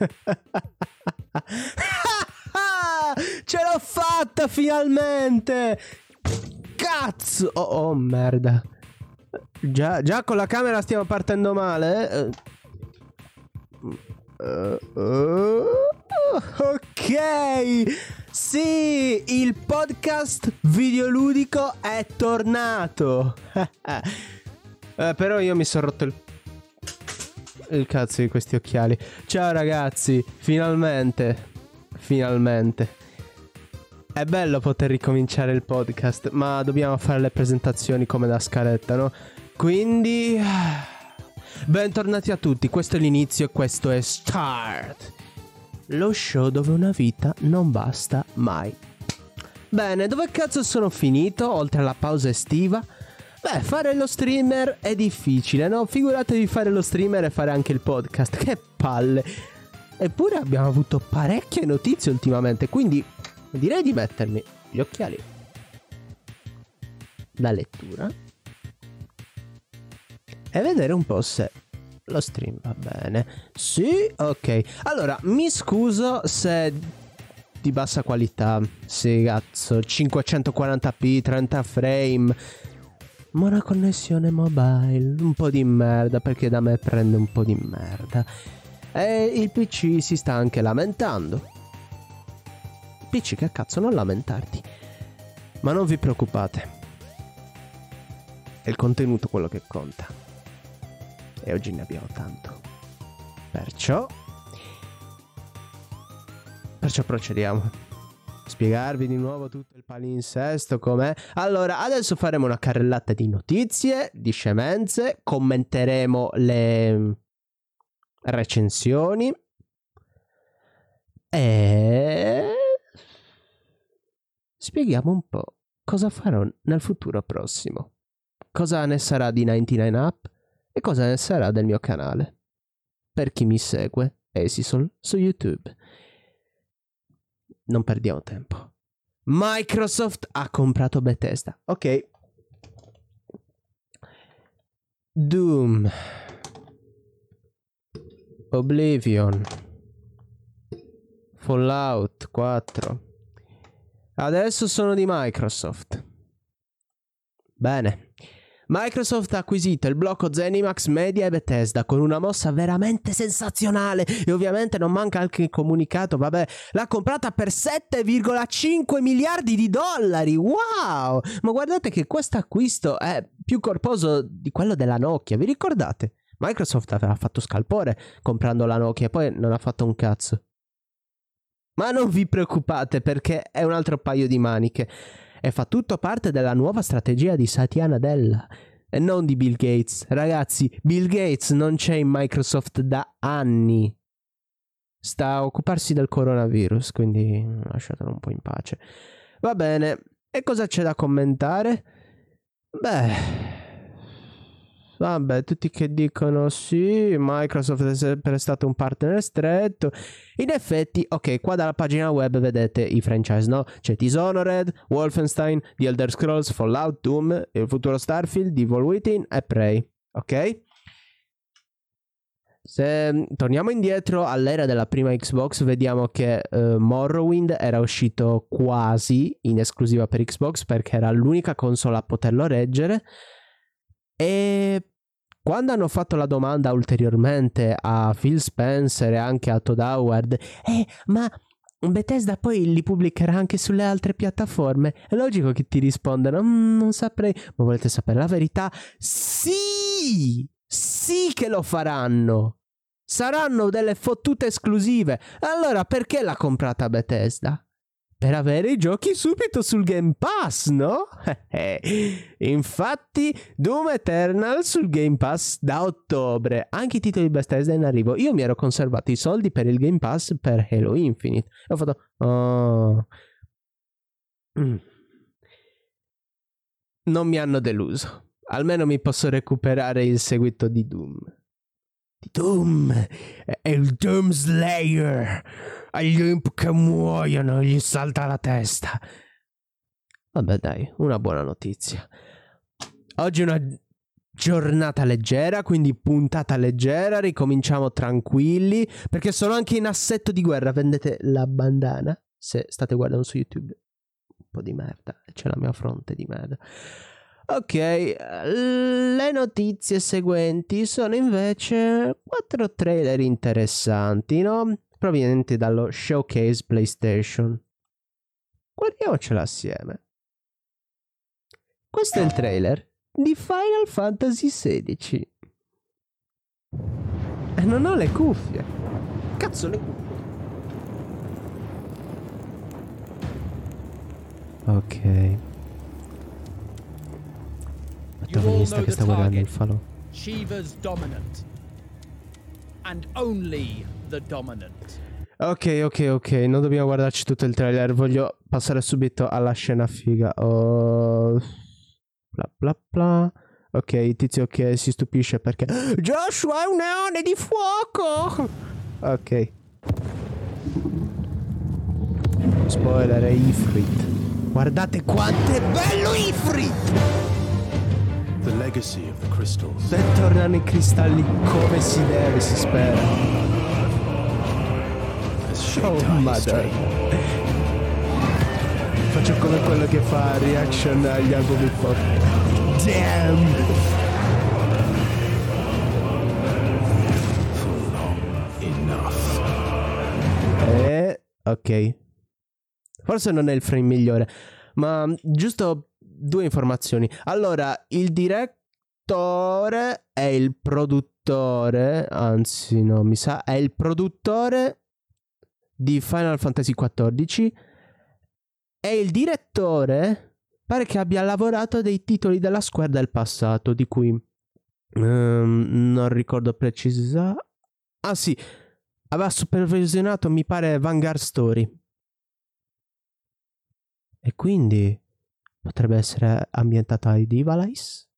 Ce l'ho fatta finalmente! Cazzo! Oh, oh merda. Già, già, con la camera stiamo partendo male. Uh, ok. Sì, il podcast videoludico è tornato. eh, però io mi sono rotto il il cazzo di questi occhiali. Ciao ragazzi, finalmente, finalmente. È bello poter ricominciare il podcast, ma dobbiamo fare le presentazioni come da scaletta, no? Quindi... Bentornati a tutti, questo è l'inizio e questo è Start. Lo show dove una vita non basta mai. Bene, dove cazzo sono finito, oltre alla pausa estiva? Beh, fare lo streamer è difficile, no? Figuratevi fare lo streamer e fare anche il podcast. Che palle. Eppure abbiamo avuto parecchie notizie ultimamente, quindi direi di mettermi gli occhiali da lettura e vedere un po' se lo stream va bene. Sì, ok. Allora, mi scuso se di bassa qualità. Sì, cazzo, 540p, 30 frame ma una connessione mobile, un po' di merda perché da me prende un po' di merda. E il PC si sta anche lamentando. PC che cazzo non lamentarti. Ma non vi preoccupate. È il contenuto quello che conta. E oggi ne abbiamo tanto. Perciò... Perciò procediamo spiegarvi di nuovo tutto il palinsesto com'è. Allora, adesso faremo una carrellata di notizie, di scemenze, commenteremo le recensioni e spieghiamo un po' cosa farò nel futuro prossimo. Cosa ne sarà di 99 Up e cosa ne sarà del mio canale. Per chi mi segue, Esisol su YouTube non perdiamo tempo. Microsoft ha comprato Bethesda. Ok. Doom. Oblivion. Fallout 4. Adesso sono di Microsoft. Bene. Microsoft ha acquisito il blocco Zenimax Media e Bethesda con una mossa veramente sensazionale e ovviamente non manca anche il comunicato, vabbè, l'ha comprata per 7,5 miliardi di dollari, wow! Ma guardate che questo acquisto è più corposo di quello della Nokia, vi ricordate? Microsoft aveva fatto scalpore comprando la Nokia e poi non ha fatto un cazzo. Ma non vi preoccupate perché è un altro paio di maniche e fa tutto parte della nuova strategia di Satya Nadella e non di Bill Gates. Ragazzi, Bill Gates non c'è in Microsoft da anni. Sta a occuparsi del coronavirus, quindi lasciatelo un po' in pace. Va bene, e cosa c'è da commentare? Beh, Vabbè, tutti che dicono sì, Microsoft è sempre stato un partner stretto. In effetti, ok, qua dalla pagina web vedete i franchise, no? C'è Dishonored, Wolfenstein, The Elder Scrolls, Fallout, Doom, il futuro Starfield, Evil Within e Prey. Ok? Se torniamo indietro all'era della prima Xbox, vediamo che uh, Morrowind era uscito quasi in esclusiva per Xbox perché era l'unica console a poterlo reggere. E quando hanno fatto la domanda ulteriormente a Phil Spencer e anche a Todd Howard, eh, ma Bethesda poi li pubblicherà anche sulle altre piattaforme? È logico che ti rispondano, mm, non saprei, ma volete sapere la verità? Sì! Sì che lo faranno! Saranno delle fottute esclusive. Allora perché l'ha comprata Bethesda? Per avere i giochi subito sul Game Pass, no? Infatti, Doom Eternal sul Game Pass da ottobre. Anche i titoli Bethesda in arrivo. Io mi ero conservato i soldi per il Game Pass per Halo Infinite. E ho fatto... Oh. Mm. Non mi hanno deluso. Almeno mi posso recuperare il seguito di Doom. Doom! È il Doom Slayer! agli imp che muoiono gli salta la testa. Vabbè dai, una buona notizia. Oggi una giornata leggera, quindi puntata leggera, ricominciamo tranquilli, perché sono anche in assetto di guerra, vendete la bandana se state guardando su YouTube. Un po' di merda, c'è la mia fronte di merda. Ok, le notizie seguenti sono invece quattro trailer interessanti, no? Provenienti dallo showcase PlayStation. Guardiamocela assieme. Questo è il trailer di Final Fantasy XVI. E non ho le cuffie. Cazzo le cuffie. Ok. Protagonista che sta guardando il falò. Shiva's dominant. And only the dominant. Ok, ok, ok, non dobbiamo guardarci tutto il trailer, voglio passare subito alla scena figa. Oh... Bla bla bla. Ok, il tizio che si stupisce perché Joshua è un neone di fuoco! Ok. Spoiler è Ifrit. Guardate quanto è bello Ifrit! The legacy of the crystals. Bentornano i cristalli come si deve, si spera. Oh madonna. Faccio come quello che fa reaction agli album hip hop. Damn! Eh, ok. Forse non è il frame migliore, ma giusto due informazioni. Allora, il direttore è il produttore, anzi no, mi sa, è il produttore di Final Fantasy XIV e il direttore pare che abbia lavorato dei titoli della Square del passato, di cui um, non ricordo precisa. Ah sì, aveva supervisionato, mi pare, Vanguard Story. E quindi potrebbe essere ambientata ai Divalice,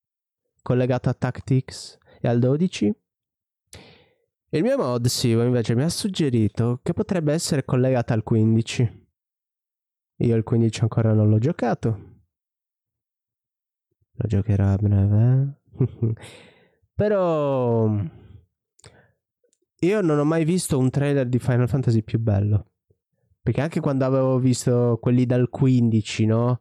collegata a Tactics e al 12. Il mio mod Sivo invece mi ha suggerito che potrebbe essere collegata al 15. Io il 15 ancora non l'ho giocato. Lo giocherò a breve. Però io non ho mai visto un trailer di Final Fantasy più bello. Perché anche quando avevo visto quelli dal 15, no?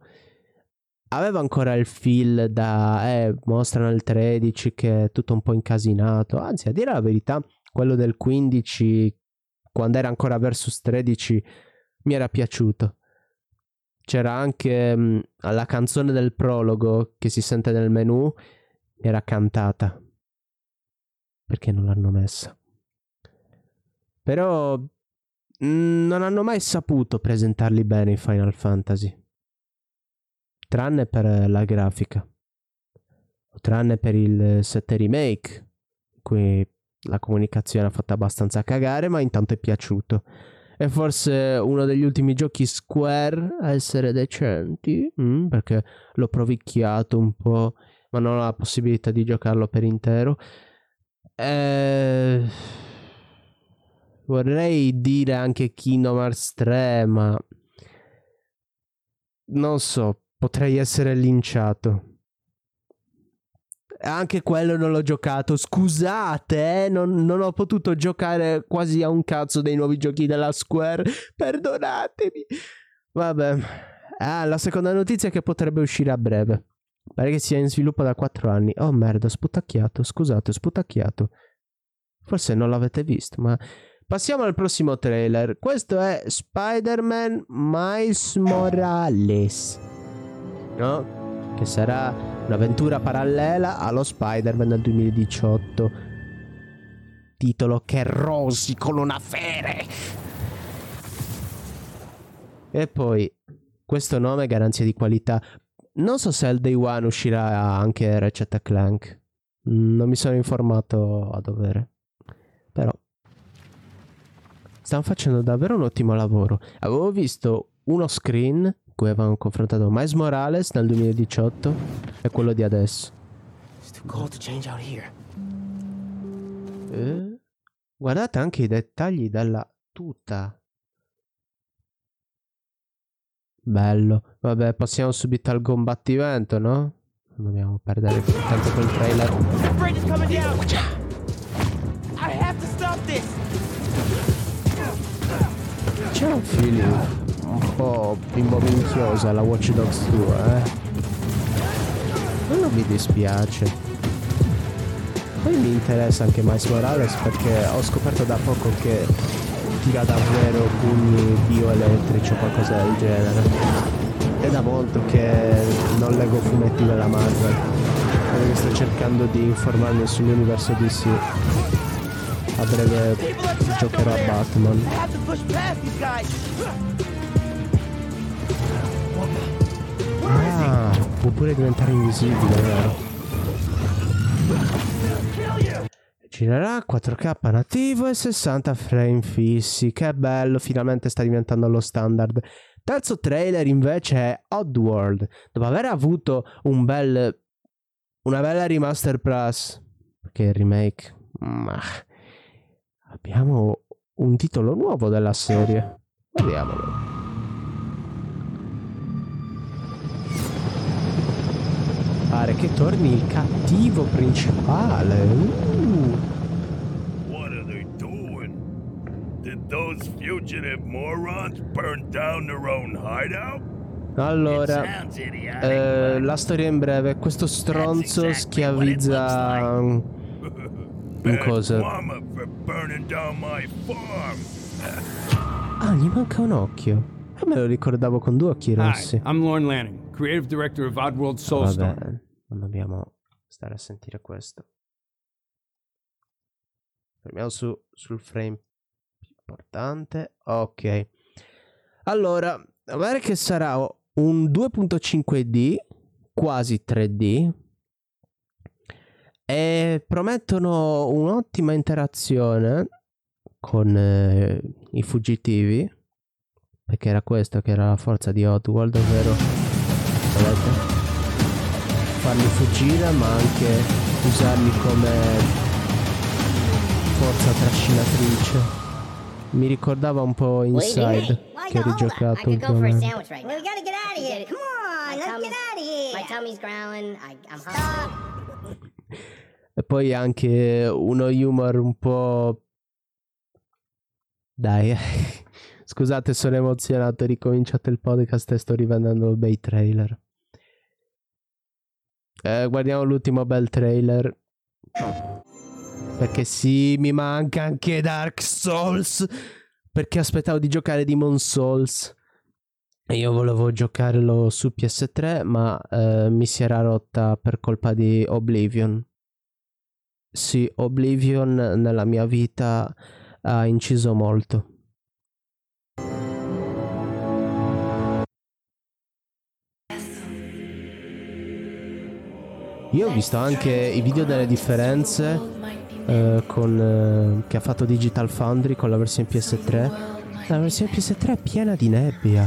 Aveva ancora il feel da eh, mostrano il 13 che è tutto un po' incasinato. Anzi, a dire la verità, quello del 15 quando era ancora versus 13 mi era piaciuto. C'era anche mh, mm, la canzone del prologo che si sente nel menu era cantata. Perché non l'hanno messa? Però mh, mm, non hanno mai saputo presentarli bene i Final Fantasy tranne per la grafica tranne per il 7 remake cui la comunicazione ha fatto abbastanza cagare, ma intanto è piaciuto. È forse uno degli ultimi giochi Square a essere decenti, mm, perché l'ho provicchiato un po', ma non ho la possibilità di giocarlo per intero. Eh... Vorrei dire anche Kingdom Hearts 3, ma non so, potrei essere linciato. Anche quello non l'ho giocato. Scusate, eh, non, non, ho potuto giocare quasi a un cazzo dei nuovi giochi della Square. Perdonatemi. Vabbè. Ah, la seconda notizia è che potrebbe uscire a breve. Pare che sia in sviluppo da 4 anni. Oh merda, sputacchiato. Scusate, sputacchiato. Forse non l'avete visto, ma... Passiamo al prossimo trailer. Questo è Spider-Man Miles Morales. No? Che sarà Un'avventura parallela allo Spider-Man del 2018. Titolo che rosico non avere. E poi, questo nome è garanzia di qualità. Non so se al day one uscirà anche Ratchet Clank. Non mi sono informato a dovere. Però stanno facendo davvero un ottimo lavoro. Avevo visto uno screen cui avevano confrontato Miles Morales nel 2018 e quello di adesso. Eh? Guardate anche i dettagli della tuta. Bello. Vabbè, passiamo subito al combattimento, no? Non dobbiamo perdere più tempo col trailer. C'è un feeling un po' bimbo minchiosa la Watch Dogs 2, eh. Non mi dispiace. Poi mi interessa anche Miles Morales perché ho scoperto da poco che tira davvero pugni bioelettrici o qualcosa del genere. È da molto che non leggo fumetti della Marvel. Perché sto cercando di informarmi sull'universo DC. A breve giocherò a Batman. Pure diventare invisibile, vero? Girerà 4K nativo e 60 frame fissi. Che bello, finalmente sta diventando lo standard. Terzo trailer invece è Oddworld. Dopo aver avuto un bel una bella remaster plus che il remake ma abbiamo un titolo nuovo della serie. Vediamolo. Pare che torni il cattivo principale. Uh. What are they doing? Did those fugitive morons burn down their own hideout? Allora, eh, la storia in breve, questo stronzo schiavizza un cosa. Ah, gli manca un occhio. E me lo ricordavo con due occhi Hi, rossi. I'm Lorne Lanning, creative director of Oddworld Vabbè, Soulstorm. non dobbiamo stare a sentire questo. Fermiamo su, sul frame più importante. Ok. Allora, guarda che sarà un 2.5D, quasi 3D. E promettono un'ottima interazione con eh, i fuggitivi. Perché era questo che era la forza di Oddworld, ovvero... Vedete? farli fuggire ma anche usarli come forza trascinatrice. Mi ricordava un po' Inside che ho rigiocato I could go for a ultimamente. sandwich right now. Well, we gotta get out of here. Get it. Come on, My let's tummy's- get out of here. My tummy's growling. I, I'm hungry. E poi anche uno humor un po'... Dai, scusate sono emozionato, ho ricominciato il podcast e sto rivedendo bei trailer. Eh, guardiamo l'ultimo bel trailer. Perché sì, mi manca anche Dark Souls. Perché aspettavo di giocare Demon Souls. E io volevo giocarlo su PS3, ma eh, mi si era rotta per colpa di Oblivion. Sì, Oblivion nella mia vita ha inciso molto. Io ho visto anche i video delle differenze eh, con, eh, che ha fatto Digital Foundry con la versione PS3. La versione PS3 è piena di nebbia.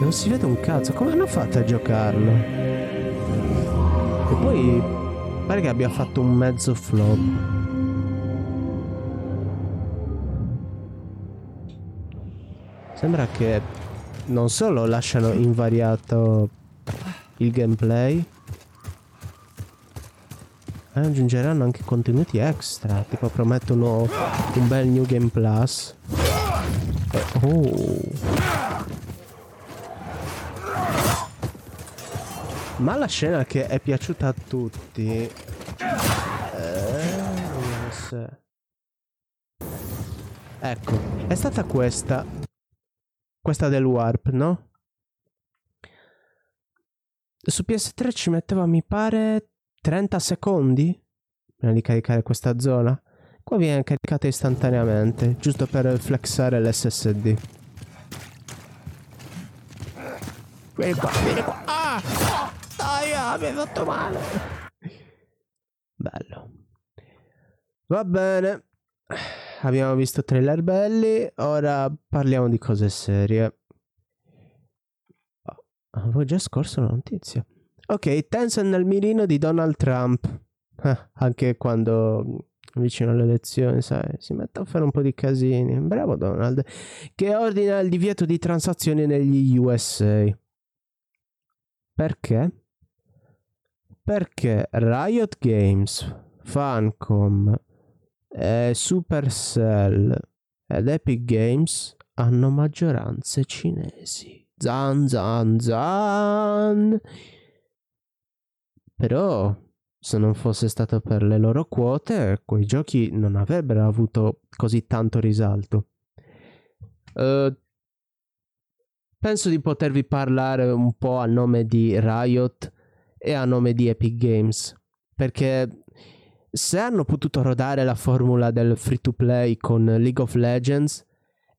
Non si vede un cazzo. Come hanno fatto a giocarlo? E poi pare che abbia fatto un mezzo flop. Sembra che non solo lasciano invariato il gameplay, ma aggiungeranno anche contenuti extra. Tipo promettono un bel New Game Plus. E- oh. Ma la scena che è piaciuta a tutti. Eh, Ecco, è stata questa. Questa del Warp, no? Su PS3 ci metteva, mi pare, 30 secondi prima di caricare questa zona. Qua viene caricata istantaneamente, giusto per flexare l'SSD. Vieni qua, vieni qua. Ah! Dai, ah, mi hai fatto male. Bello. Va bene. Abbiamo visto trailer belli, ora parliamo di cose serie. Oh, avevo già scorso la notizia. Ok, Tencent nel mirino di Donald Trump. Eh, anche quando vicino alle elezioni, sai, si mette a fare un po' di casini. Bravo Donald. Che ordina il divieto di transazioni negli USA. Perché? perché Riot Games, Funcom, eh, Supercell ed Epic Games hanno maggioranze cinesi. Zan zan zan. Però se non fosse stato per le loro quote, quei giochi non avrebbero avuto così tanto risalto. Uh, penso di potervi parlare un po' a nome di Riot e a nome di Epic Games, perché se hanno potuto rodare la formula del free to play con League of Legends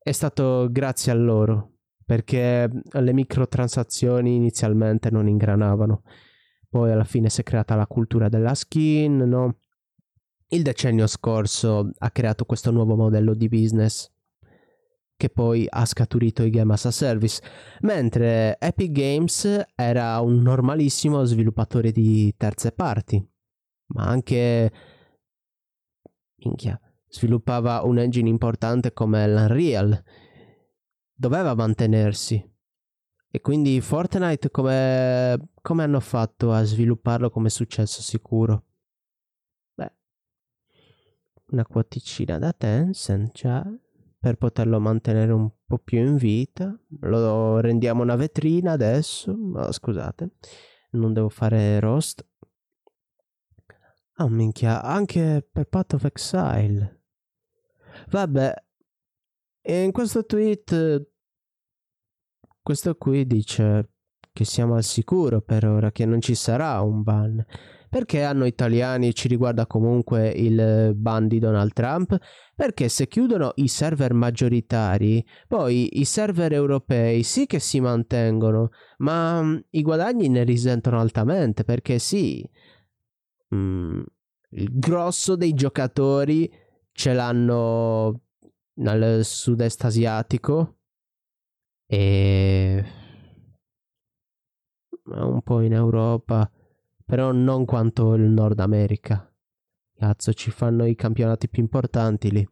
è stato grazie a loro, perché le microtransazioni inizialmente non ingranavano poi alla fine si è creata la cultura della skin, no? Il decennio scorso ha creato questo nuovo modello di business che poi ha scaturito i game as a service, mentre Epic Games era un normalissimo sviluppatore di terze parti, ma anche minchia, sviluppava un engine importante come l'Unreal. Doveva mantenersi. E quindi Fortnite come, come hanno fatto a svilupparlo come successo sicuro? Beh, una quoticina da Tencent già per poterlo mantenere un po' più in vita. Lo rendiamo una vetrina adesso. Oh, scusate, non devo fare roast. Ah, oh, minchia, anche per Path of Exile. Vabbè, in questo tweet questo qui dice che siamo al sicuro per ora, che non ci sarà un ban. Perché a noi italiani ci riguarda comunque il ban di Donald Trump? Perché se chiudono i server maggioritari, poi i server europei sì che si mantengono, ma mm, i guadagni ne risentono altamente perché sì, mm, il grosso dei giocatori ce l'hanno nel sud-est asiatico e un po' in Europa, però non quanto il Nord America. Cazzo, ci fanno i campionati più importanti lì.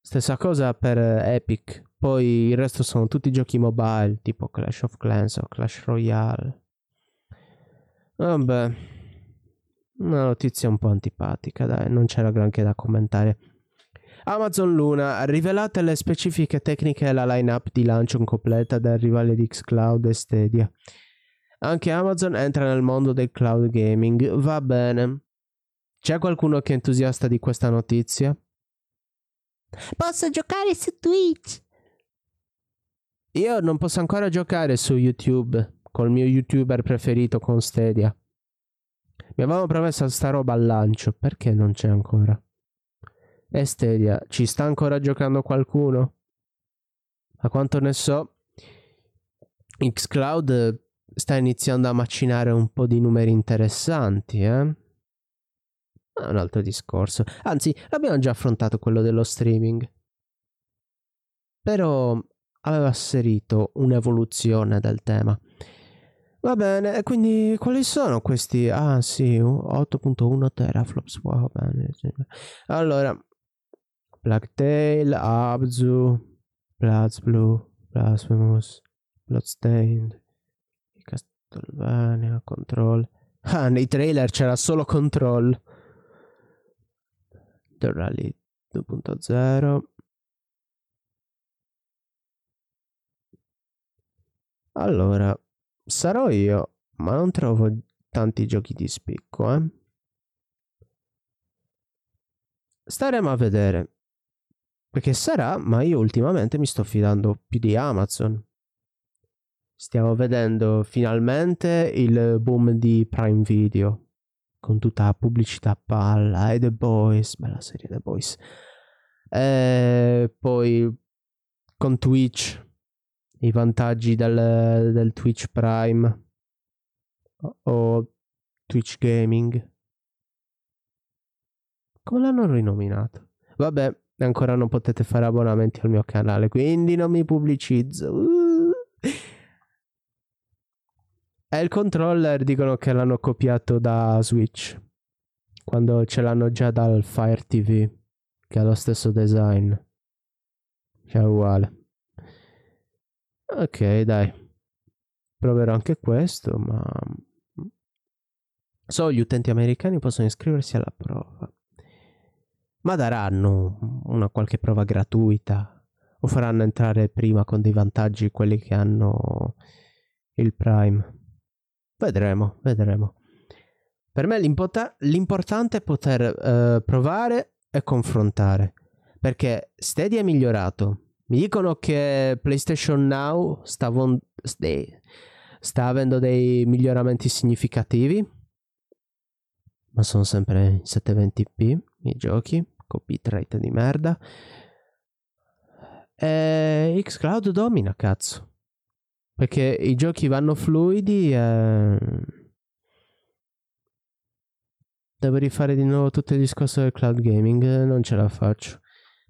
Stessa cosa per Epic. Poi il resto sono tutti giochi mobile, tipo Clash of Clans o Clash Royale. Vabbè, una notizia un po' antipatica, dai, non c'era granché da commentare. Amazon Luna, rivelate le specifiche tecniche e la lineup di lancio completa del rivale di Xcloud e Stadia. Anche Amazon entra nel mondo del cloud gaming, va bene. C'è qualcuno che è entusiasta di questa notizia? Posso giocare su Twitch? Io non posso ancora giocare su YouTube col mio youtuber preferito con Stadia. Mi avevamo promesso sta roba al lancio, perché non c'è ancora? E Stadia, ci sta ancora giocando qualcuno? A quanto ne so, Xcloud sta iniziando a macinare un po' di numeri interessanti, eh? È un altro discorso. Anzi, abbiamo già affrontato quello dello streaming. Però aveva asserito un'evoluzione del tema. Va bene, quindi quali sono questi? Ah sì, 8.1 teraflops. Wow, bene. Allora, Blacktail, Abzu, BlazBlue, Blasphemous, Bloodstained, Castlevania, Control. Ah, nei trailer c'era solo Control. The Rally 2.0. Allora, sarò io, ma non trovo tanti giochi di spicco, eh. Staremo a vedere. Perché sarà, ma io ultimamente mi sto fidando più di Amazon. Stiamo vedendo finalmente il boom di Prime Video con tutta la pubblicità a palla e The Boys, bella serie The Boys. E poi con Twitch i vantaggi del, del Twitch Prime o, o Twitch Gaming. Come l'hanno rinominato? Vabbè, ancora non potete fare abbonamenti al mio canale, quindi non mi pubblicizzo. Uh. E il controller dicono che l'hanno copiato da Switch, quando ce l'hanno già dal Fire TV, che ha lo stesso design. Cioè uguale. Ok, dai. Proverò anche questo, ma Solo gli utenti americani possono iscriversi alla prova. Ma daranno una qualche prova gratuita o faranno entrare prima con dei vantaggi quelli che hanno il Prime. Vedremo, vedremo. Per me l'importante è poter uh, provare e confrontare. Perché Stadia è migliorato. Mi dicono che PlayStation Now sta, von- sta avendo dei miglioramenti significativi. Ma sono sempre in 720p i giochi, con bitrate di merda. E Xcloud domina, cazzo. Perché i giochi vanno fluidi e... Devo rifare di nuovo tutto il discorso del cloud gaming, non ce la faccio.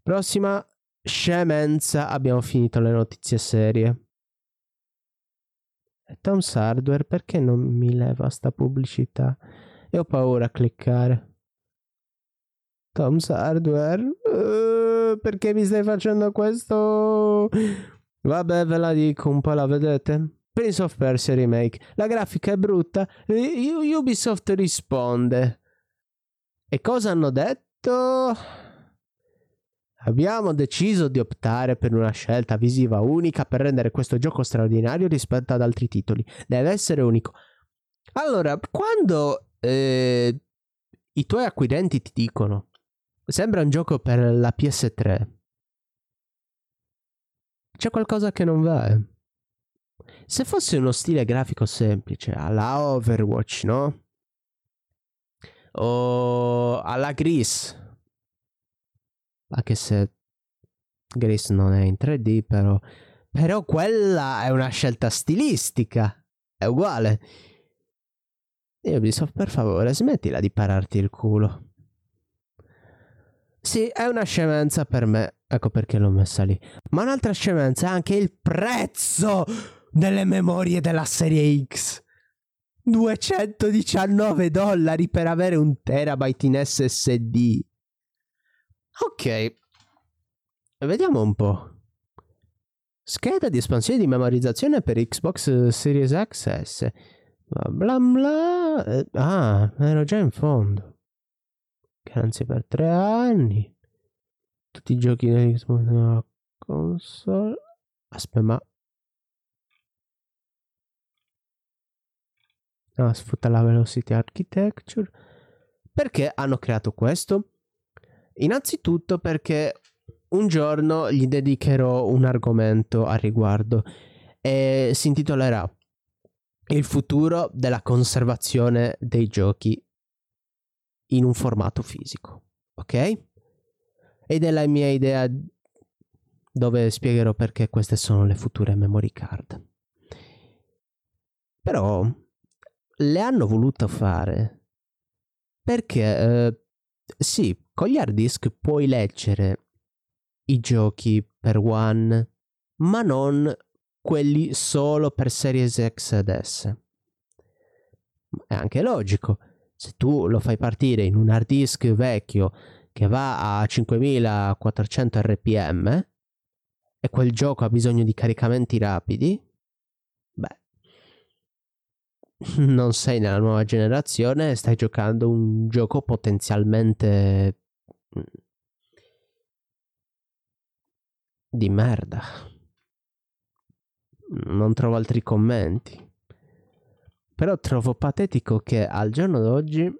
Prossima scemenza, abbiamo finito le notizie serie. Tom's Hardware, perché non mi leva sta pubblicità? E ho paura a cliccare. Tom's Hardware, uh, perché mi stai facendo questo? Vabbè, ve la dico, un po' la vedete? Prince of Persia Remake. La grafica è brutta. Ubisoft risponde. E cosa hanno detto? Abbiamo deciso di optare per una scelta visiva unica per rendere questo gioco straordinario rispetto ad altri titoli. Deve essere unico. Allora, quando eh, i tuoi acquirenti ti dicono sembra un gioco per la PS3, c'è qualcosa che non va. Eh. Se fosse uno stile grafico semplice, alla Overwatch, no? O alla Gris. Anche se Gris non è in 3D, però. Però quella è una scelta stilistica. È uguale. Ubisoft, per favore, smettila di pararti il culo. Sì, è una scemenza per me. Ecco perché l'ho messa lì. Ma un'altra scemenza è anche il prezzo delle memorie della serie X. 219 dollari per avere un terabyte in SSD. Ok. Vediamo un po'. Scheda di espansione di memorizzazione per Xbox Series XS. Bla bla bla. Eh, ah, ero già in fondo. Garanzia per tre anni. Tutti i giochi dell'Xbox nella console. Aspetta, ma No, sfrutta la velocity architecture. Perché hanno creato questo? Innanzitutto perché un giorno gli dedicherò un argomento a riguardo e si intitolerà Il futuro della conservazione dei giochi in un formato fisico. Ok? Ed è la mia idea dove spiegherò perché queste sono le future memory card. Però le hanno voluto fare perché eh, sì, con gli hard disk puoi leggere i giochi per One, ma non quelli solo per Series X ed S. È anche logico, se tu lo fai partire in un hard disk vecchio che va a 5400 rpm e quel gioco ha bisogno di caricamenti rapidi, beh, non sei nella nuova generazione stai giocando un gioco potenzialmente mm, di merda. Non trovo altri commenti. Però trovo patetico che al giorno d'oggi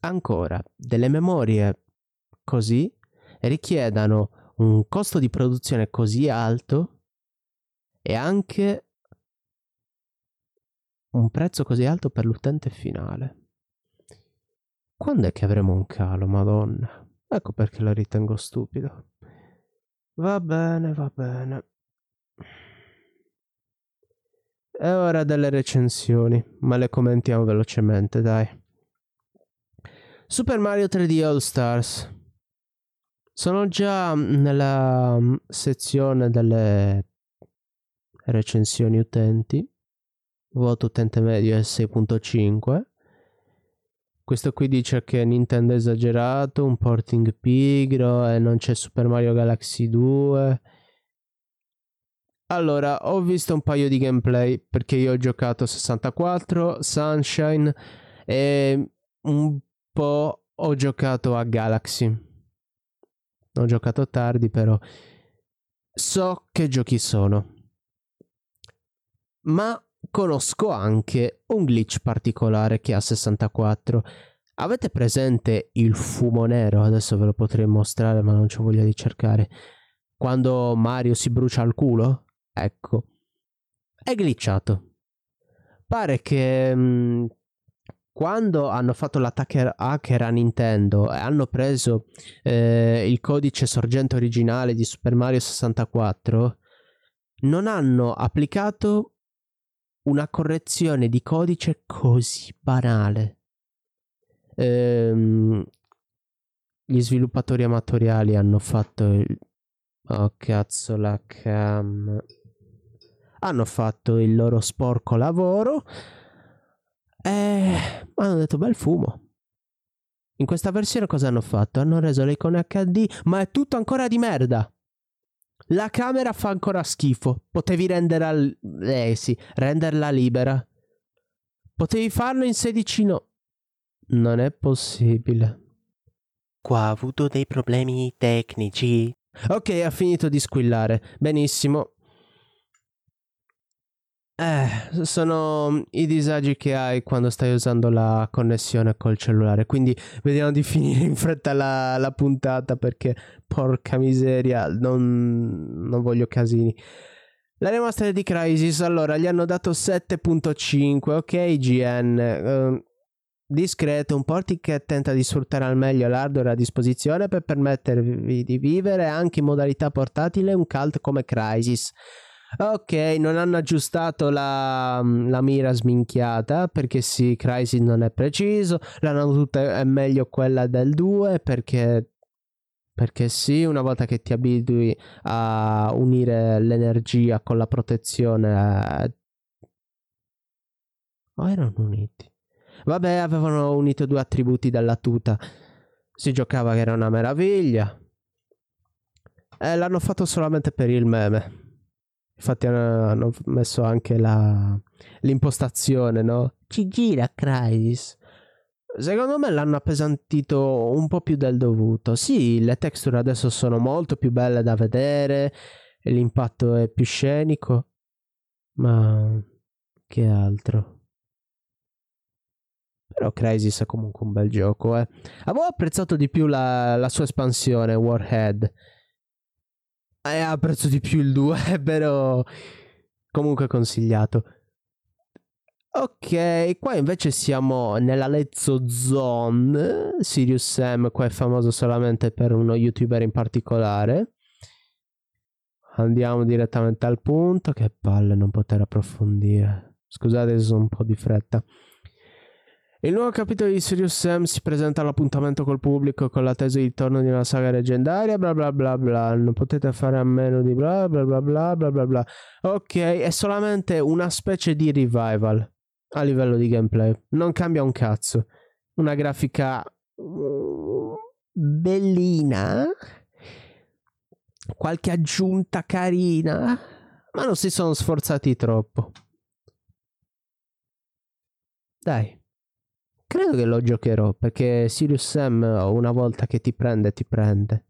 ancora delle memorie così richiedano un costo di produzione così alto e anche un prezzo così alto per l'utente finale. Quando è che avremo un calo, madonna? Ecco perché lo ritengo stupido. Va bene, va bene. È ora delle recensioni, ma le commentiamo velocemente, dai. Super Mario 3D All Stars. Sono già nella mm, sezione delle recensioni utenti voto utente medio è 6.5. Questo qui dice che Nintendo è esagerato, un porting pigro e non c'è Super Mario Galaxy 2. Allora, ho visto un paio di gameplay perché io ho giocato 64, Sunshine E un po' ho giocato a Galaxy. Ho giocato tardi, però so che giochi sono. Ma conosco anche un glitch particolare che ha 64. Avete presente il fumo nero? Adesso ve lo potrei mostrare, ma non c'ho voglia di cercare. Quando Mario si brucia al culo? Ecco. È glitchato. Pare che mh, mm, quando hanno fatto l'attacker hacker a Nintendo e hanno preso eh, il codice sorgente originale di Super Mario 64, non hanno applicato una correzione di codice così banale. Ehm, gli sviluppatori amatoriali hanno fatto il... Oh cazzo la cam... Hanno fatto il loro sporco lavoro e hanno detto bel fumo. In questa versione cosa hanno fatto? Hanno reso le icone HD, ma è tutto ancora di merda. La camera fa ancora schifo. Potevi renderla, eh sì, renderla libera. Potevi farlo in 16 no. Non è possibile. Qua ha avuto dei problemi tecnici. Ok, ha finito di squillare. Benissimo. Eh, sono i disagi che hai quando stai usando la connessione col cellulare. Quindi vediamo di finire in fretta la, la puntata perché porca miseria, non, non voglio casini. La remaster di Crisis, allora gli hanno dato 7.5, ok GN. Uh, discreto, un porting che tenta di sfruttare al meglio l'hardware a disposizione per permettervi di vivere anche in modalità portatile un cult come Crisis. Ok, non hanno aggiustato la, la, mira sminchiata perché sì, Crysis non è preciso. L'hanno tutta è meglio quella del 2 perché, perché sì, una volta che ti abitui a unire l'energia con la protezione. Eh... O erano uniti? Vabbè, avevano unito due attributi dalla tuta. Si giocava che era una meraviglia. E l'hanno fatto solamente per il meme. Infatti hanno, messo anche la, l'impostazione, no? Ci gira Crisis. Secondo me l'hanno appesantito un po' più del dovuto. Sì, le texture adesso sono molto più belle da vedere, l'impatto è più scenico, ma che altro. Però Crisis è comunque un bel gioco, eh. Avevo apprezzato di più la, la sua espansione, Warhead eh, apprezzo di più il 2, però comunque consigliato. Ok, qua invece siamo nella Lezzo Zone. Sirius Sam qua è famoso solamente per uno youtuber in particolare. Andiamo direttamente al punto. Che palle non poter approfondire. Scusate se sono un po' di fretta. Il nuovo capitolo di Sirius Sam si presenta all'appuntamento col pubblico con l'attesa di ritorno di una saga leggendaria, bla bla bla bla. Non potete fare a meno di bla bla bla bla bla bla bla. Ok, è solamente una specie di revival a livello di gameplay. Non cambia un cazzo. Una grafica mm, bellina. Qualche aggiunta carina. Ma non si sono sforzati troppo. Dai. Credo che lo giocherò perché Sirius Sam una volta che ti prende ti prende.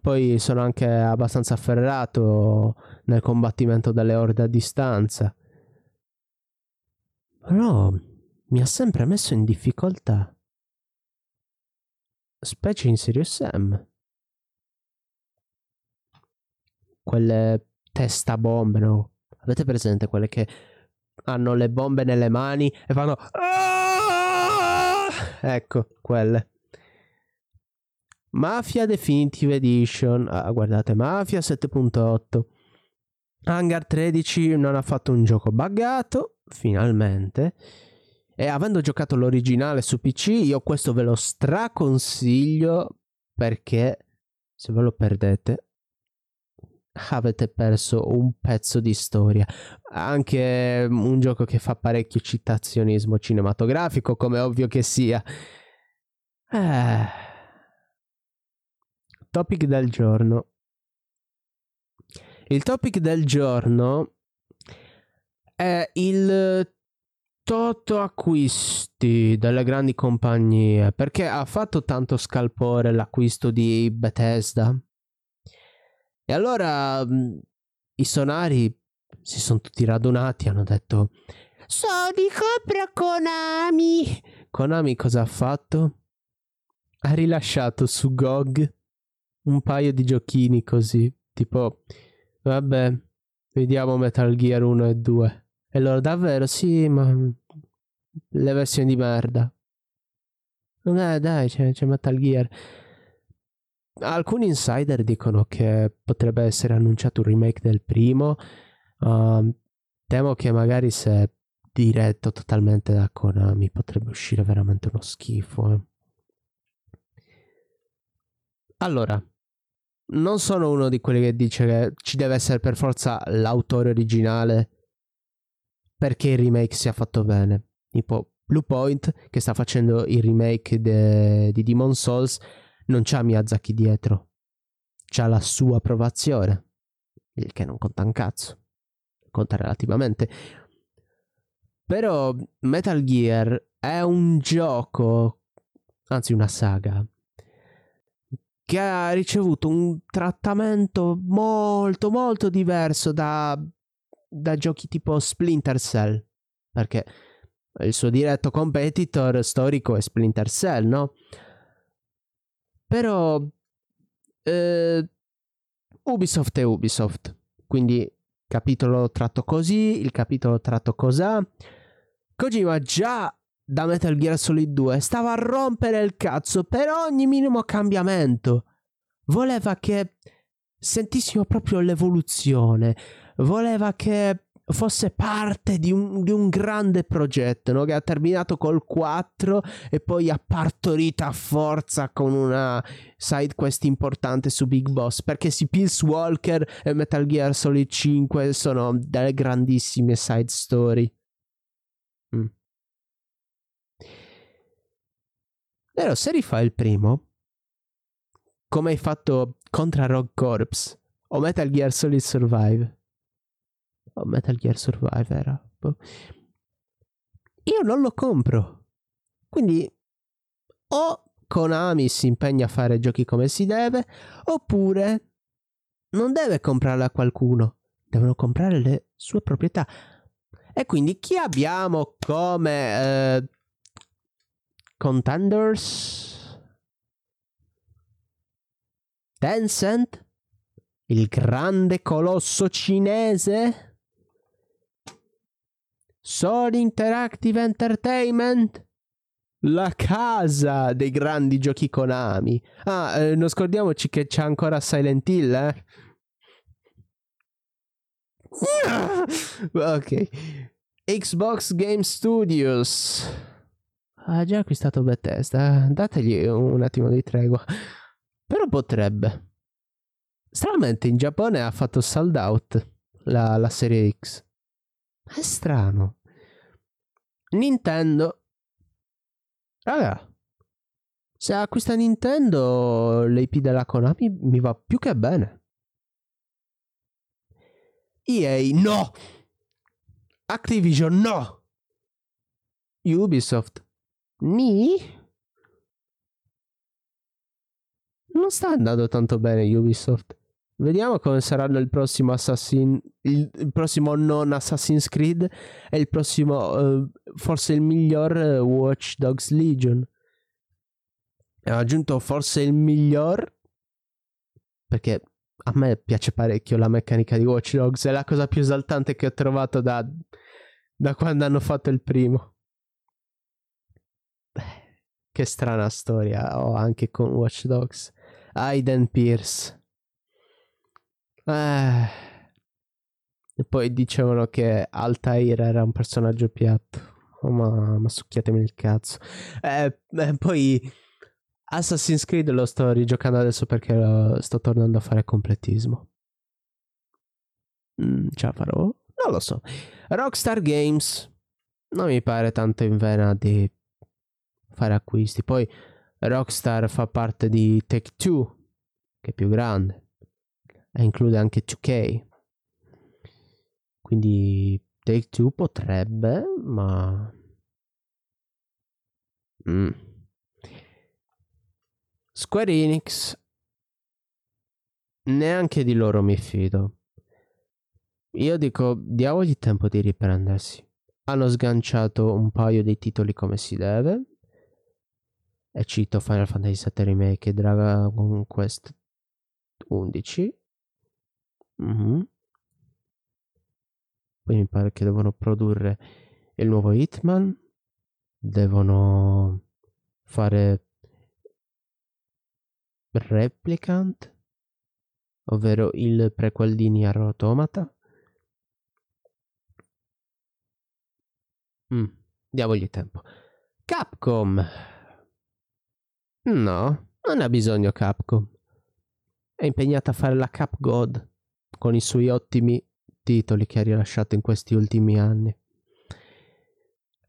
Poi sono anche abbastanza afferrato nel combattimento delle orde a distanza. Però mi ha sempre messo in difficoltà. Specie in Sirius Sam. Quelle testa bombe, no? Avete presente quelle che hanno le bombe nelle mani e fanno... Ah! Ecco, quelle. Mafia Definitive Edition. Ah, guardate, Mafia 7.8. Hangar 13 non ha fatto un gioco buggato, finalmente. E avendo giocato l'originale su PC, io questo ve lo straconsiglio perché se ve lo perdete avete perso un pezzo di storia. Anche un gioco che fa parecchio citazionismo cinematografico, come ovvio che sia. Eh. Topic del giorno. Il topic del giorno è il 28 acquisti delle grandi compagnie perché ha fatto tanto scalpore l'acquisto di Bethesda. E allora mh, i sonari si sono tutti radunati e hanno detto Sony compra Konami. Konami cosa ha fatto? Ha rilasciato su GOG un paio di giochini così, tipo vabbè, vediamo Metal Gear 1 e 2. E loro davvero sì, ma le versioni di merda. Eh, dai, c'è, c'è Metal Gear. Alcuni insider dicono che potrebbe essere annunciato un remake del primo. Uh, temo che magari se diretto totalmente da Konami potrebbe uscire veramente uno schifo. Eh. Allora, non sono uno di quelli che dice che ci deve essere per forza l'autore originale perché il remake sia fatto bene. Tipo Bluepoint che sta facendo il remake de- di Demon Souls non c'ha Miyazaki dietro. C'ha la sua approvazione. Il che non conta un cazzo. Conta relativamente. Però Metal Gear è un gioco, anzi una saga, che ha ricevuto un trattamento molto molto diverso da da giochi tipo Splinter Cell, perché il suo diretto competitor storico è Splinter Cell, no? Però eh, Ubisoft è Ubisoft, quindi capitolo tratto così, il capitolo tratto cos'ha. Kojima già da Metal Gear Solid 2 stava a rompere il cazzo per ogni minimo cambiamento. Voleva che sentissimo proprio l'evoluzione, voleva che fosse parte di un, di un grande progetto no? che ha terminato col 4 e poi ha partorito a forza con una side quest importante su Big Boss perché sì Peace Walker e Metal Gear Solid 5 sono delle grandissime side story mm. Però se rifai il primo come hai fatto contra Rogue Corps o Metal Gear Solid Survive o Metal Gear. Boh. Io non lo compro. Quindi o Konami si impegna a fare giochi come si deve, oppure non deve comprarle a qualcuno, devono comprare le sue proprietà. E quindi chi abbiamo come eh, contenders? Tencent? Il grande colosso cinese? Sony Interactive Entertainment? La casa dei grandi giochi Konami. Ah, eh, non scordiamoci che c'è ancora Silent Hill, eh? ok. Xbox Game Studios. Ha già acquistato Bethesda. Dategli un attimo di tregua. Però potrebbe. Stranamente in Giappone ha fatto sold out la, la serie X. È strano. Nintendo. Raga. Se acquista Nintendo, l'IP della Konami mi va più che bene. EA no. Activision no. Ubisoft. Ni? Non sta andando tanto bene Ubisoft. Vediamo come saranno il prossimo Assassin. Il, il prossimo non Assassin's Creed e il prossimo, uh, forse il miglior uh, Watch Dogs Legion. Ha aggiunto forse il miglior perché a me piace parecchio la meccanica di Watch Dogs. È la cosa più esaltante che ho trovato da, da quando hanno fatto il primo. Che strana storia ho anche con Watch Dogs. Aiden Pierce eh. E poi dicevano che Altair era un personaggio piatto. Oh, ma, ma succhiatemi il cazzo. Eh, eh, poi Assassin's Creed lo sto rigiocando adesso perché lo, sto tornando a fare completismo. Mm, ce la farò? Non lo so. Rockstar Games. Non mi pare tanto in vena di fare acquisti. Poi Rockstar fa parte di Take Two, che è più grande e include anche 2K. Quindi Take Two potrebbe, ma... Mm. Square Enix. Neanche di loro mi fido. Io dico, diamogli tempo di riprendersi. Hanno sganciato un paio di titoli come si deve. E cito Final Fantasy VII Remake e Dragon Quest 11. Mhm. Poi mi pare che devono produrre il nuovo Hitman. Devono fare Replicant, ovvero il prequel di Nier Automata. Mm, diamogli tempo. Capcom. No, non ha bisogno Capcom. È impegnata a fare la Cap God con i suoi ottimi titoli che ha rilasciato in questi ultimi anni.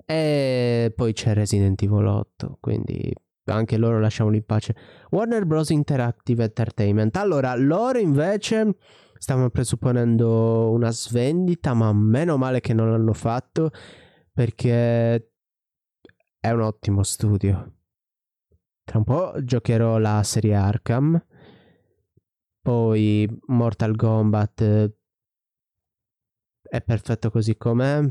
E poi c'è Resident Evil 8, quindi anche loro lasciamoli in pace. Warner Bros. Interactive Entertainment. Allora, loro invece stavano presupponendo una svendita, ma meno male che non l'hanno fatto perché è un ottimo studio. Tra un po' giocherò la serie Arkham, poi Mortal Kombat eh, è perfetto così com'è.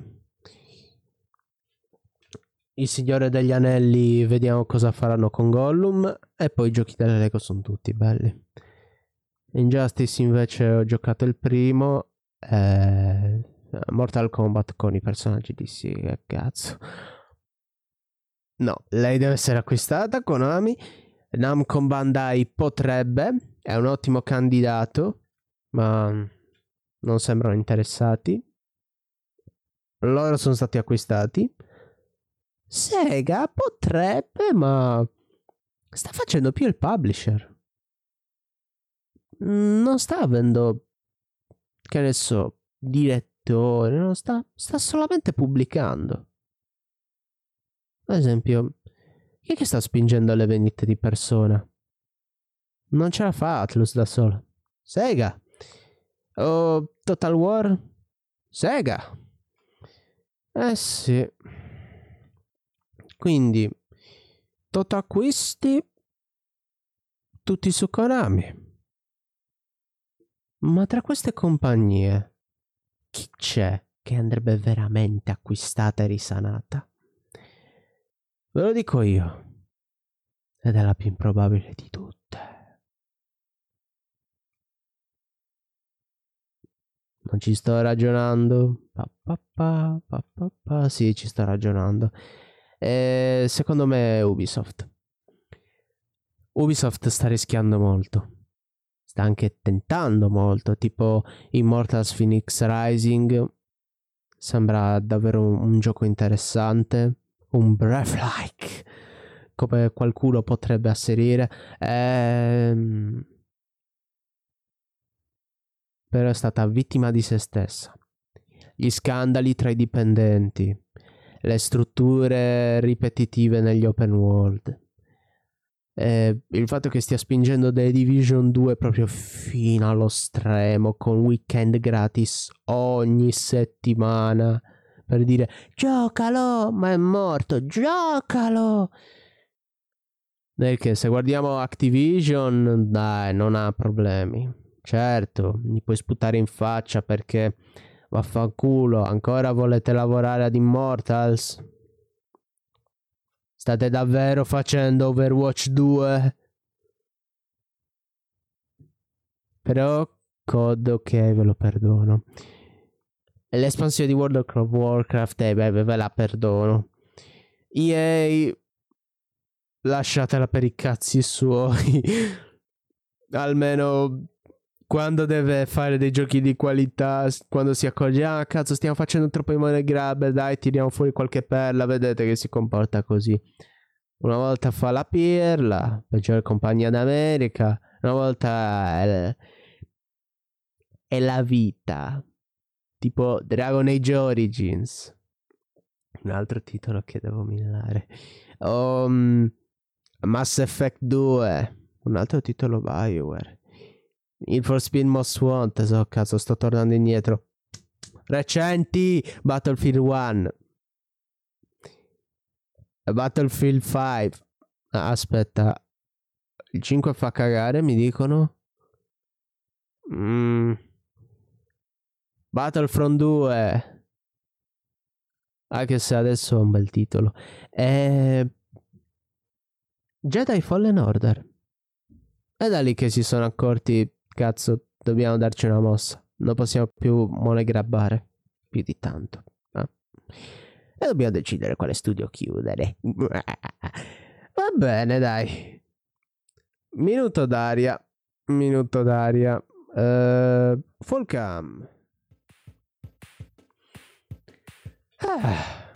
Il Signore degli Anelli, vediamo cosa faranno con Gollum. E poi i giochi delle Lego sono tutti belli. Injustice invece ho giocato il primo. Eh, Mortal Kombat con i personaggi di sì, che cazzo. No, lei deve essere acquistata Konami. Namco Bandai potrebbe, è un ottimo candidato, ma non sembrano interessati. Loro sono stati acquistati. Sega potrebbe, ma sta facendo più il publisher. Non sta avendo, che ne so, direttore, non sta, sta solamente pubblicando. Ad esempio, chi è che sta spingendo le vendite di persona? Non ce la fa Atlus da solo. Sega. O Total War? Sega. Eh sì. Quindi, Toto acquisti tutti su Konami. Ma tra queste compagnie, chi c'è che andrebbe veramente acquistata e risanata? Ve lo dico io. Ed è la più improbabile di tutte. Non ci sto ragionando. Pa, pa, pa, pa, pa, pa. Sì, ci sto ragionando. E secondo me è Ubisoft. Ubisoft sta rischiando molto. Sta anche tentando molto. Tipo Immortals Phoenix Rising. Sembra davvero un, un gioco interessante. Un breath-like. Come qualcuno potrebbe asserire. Ehm... Però è stata vittima di se stessa. Gli scandali tra i dipendenti le strutture ripetitive negli open world. Eh, il fatto che stia spingendo The Division 2 proprio fino allo stremo con weekend gratis ogni settimana per dire giocalo, ma è morto, giocalo. Perché se guardiamo Activision, dai, non ha problemi. Certo, mi puoi sputare in faccia perché Vaffanculo, ancora volete lavorare ad Immortals? State davvero facendo Overwatch 2? Però COD ok, ve lo perdono. L'espansione di World of Warcraft, eh, beh, ve la perdono. EA, lasciatela per i cazzi suoi. Almeno quando deve fare dei giochi di qualità, quando si accorge, ah cazzo stiamo facendo troppo i money grab, dai tiriamo fuori qualche perla, vedete che si comporta così. Una volta fa la pirla, peggiore compagnia d'America, una volta è, è la vita, tipo Dragon Age Origins, un altro titolo che devo millare, um, Mass Effect 2, un altro titolo Bioware. Il For Speed Most Wanted, so cazzo, sto tornando indietro. Recenti Battlefield 1. Battlefield 5. Ah, aspetta. Il 5 fa cagare, mi dicono. Mm. Battlefront 2. Anche se adesso è un bel titolo. E... Jedi Fallen Order. È da lì che si sono accorti, cazzo, dobbiamo darci una mossa. Non possiamo più monegrabbare più di tanto. eh. E dobbiamo decidere quale studio chiudere. Va bene, dai. Minuto d'aria. Minuto d'aria. Uh, Folcam. Ah.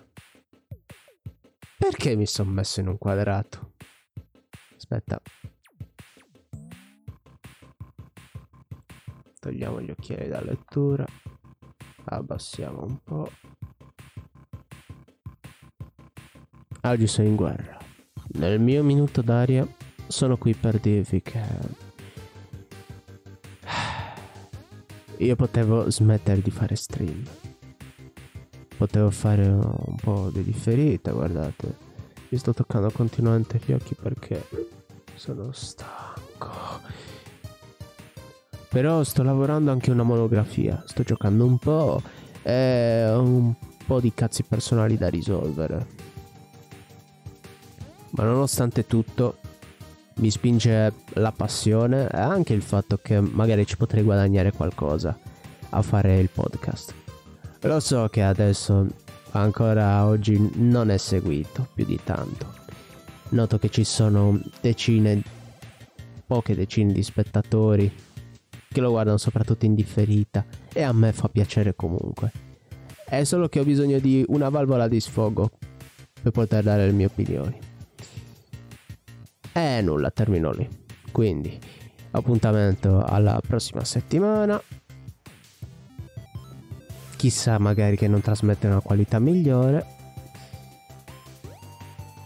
Perché mi sono messo in un quadrato? Aspetta. Togliamo gli occhiali da lettura. Abbassiamo un po'. Oggi sono in guerra. Nel mio minuto d'aria sono qui per dirvi che io potevo smettere di fare stream. Potevo fare un po' di differita, guardate. Mi sto toccando continuamente gli occhi perché sono stanco. Però sto lavorando anche una monografia. Sto giocando un po'. E ho un po' di cazzi personali da risolvere. Ma nonostante tutto, mi spinge la passione e anche il fatto che magari ci potrei guadagnare qualcosa a fare il podcast. Lo so che adesso ancora oggi non è seguito più di tanto. Noto che ci sono decine, poche decine di spettatori che lo guardano soprattutto in differita e a me fa piacere comunque. È solo che ho bisogno di una valvola di sfogo per poter dare le mie opinioni. E nulla, termino lì. Quindi, appuntamento alla prossima settimana. Chissà magari che non trasmette una qualità migliore.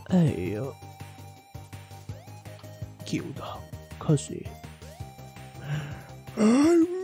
E io chiudo così. Ah,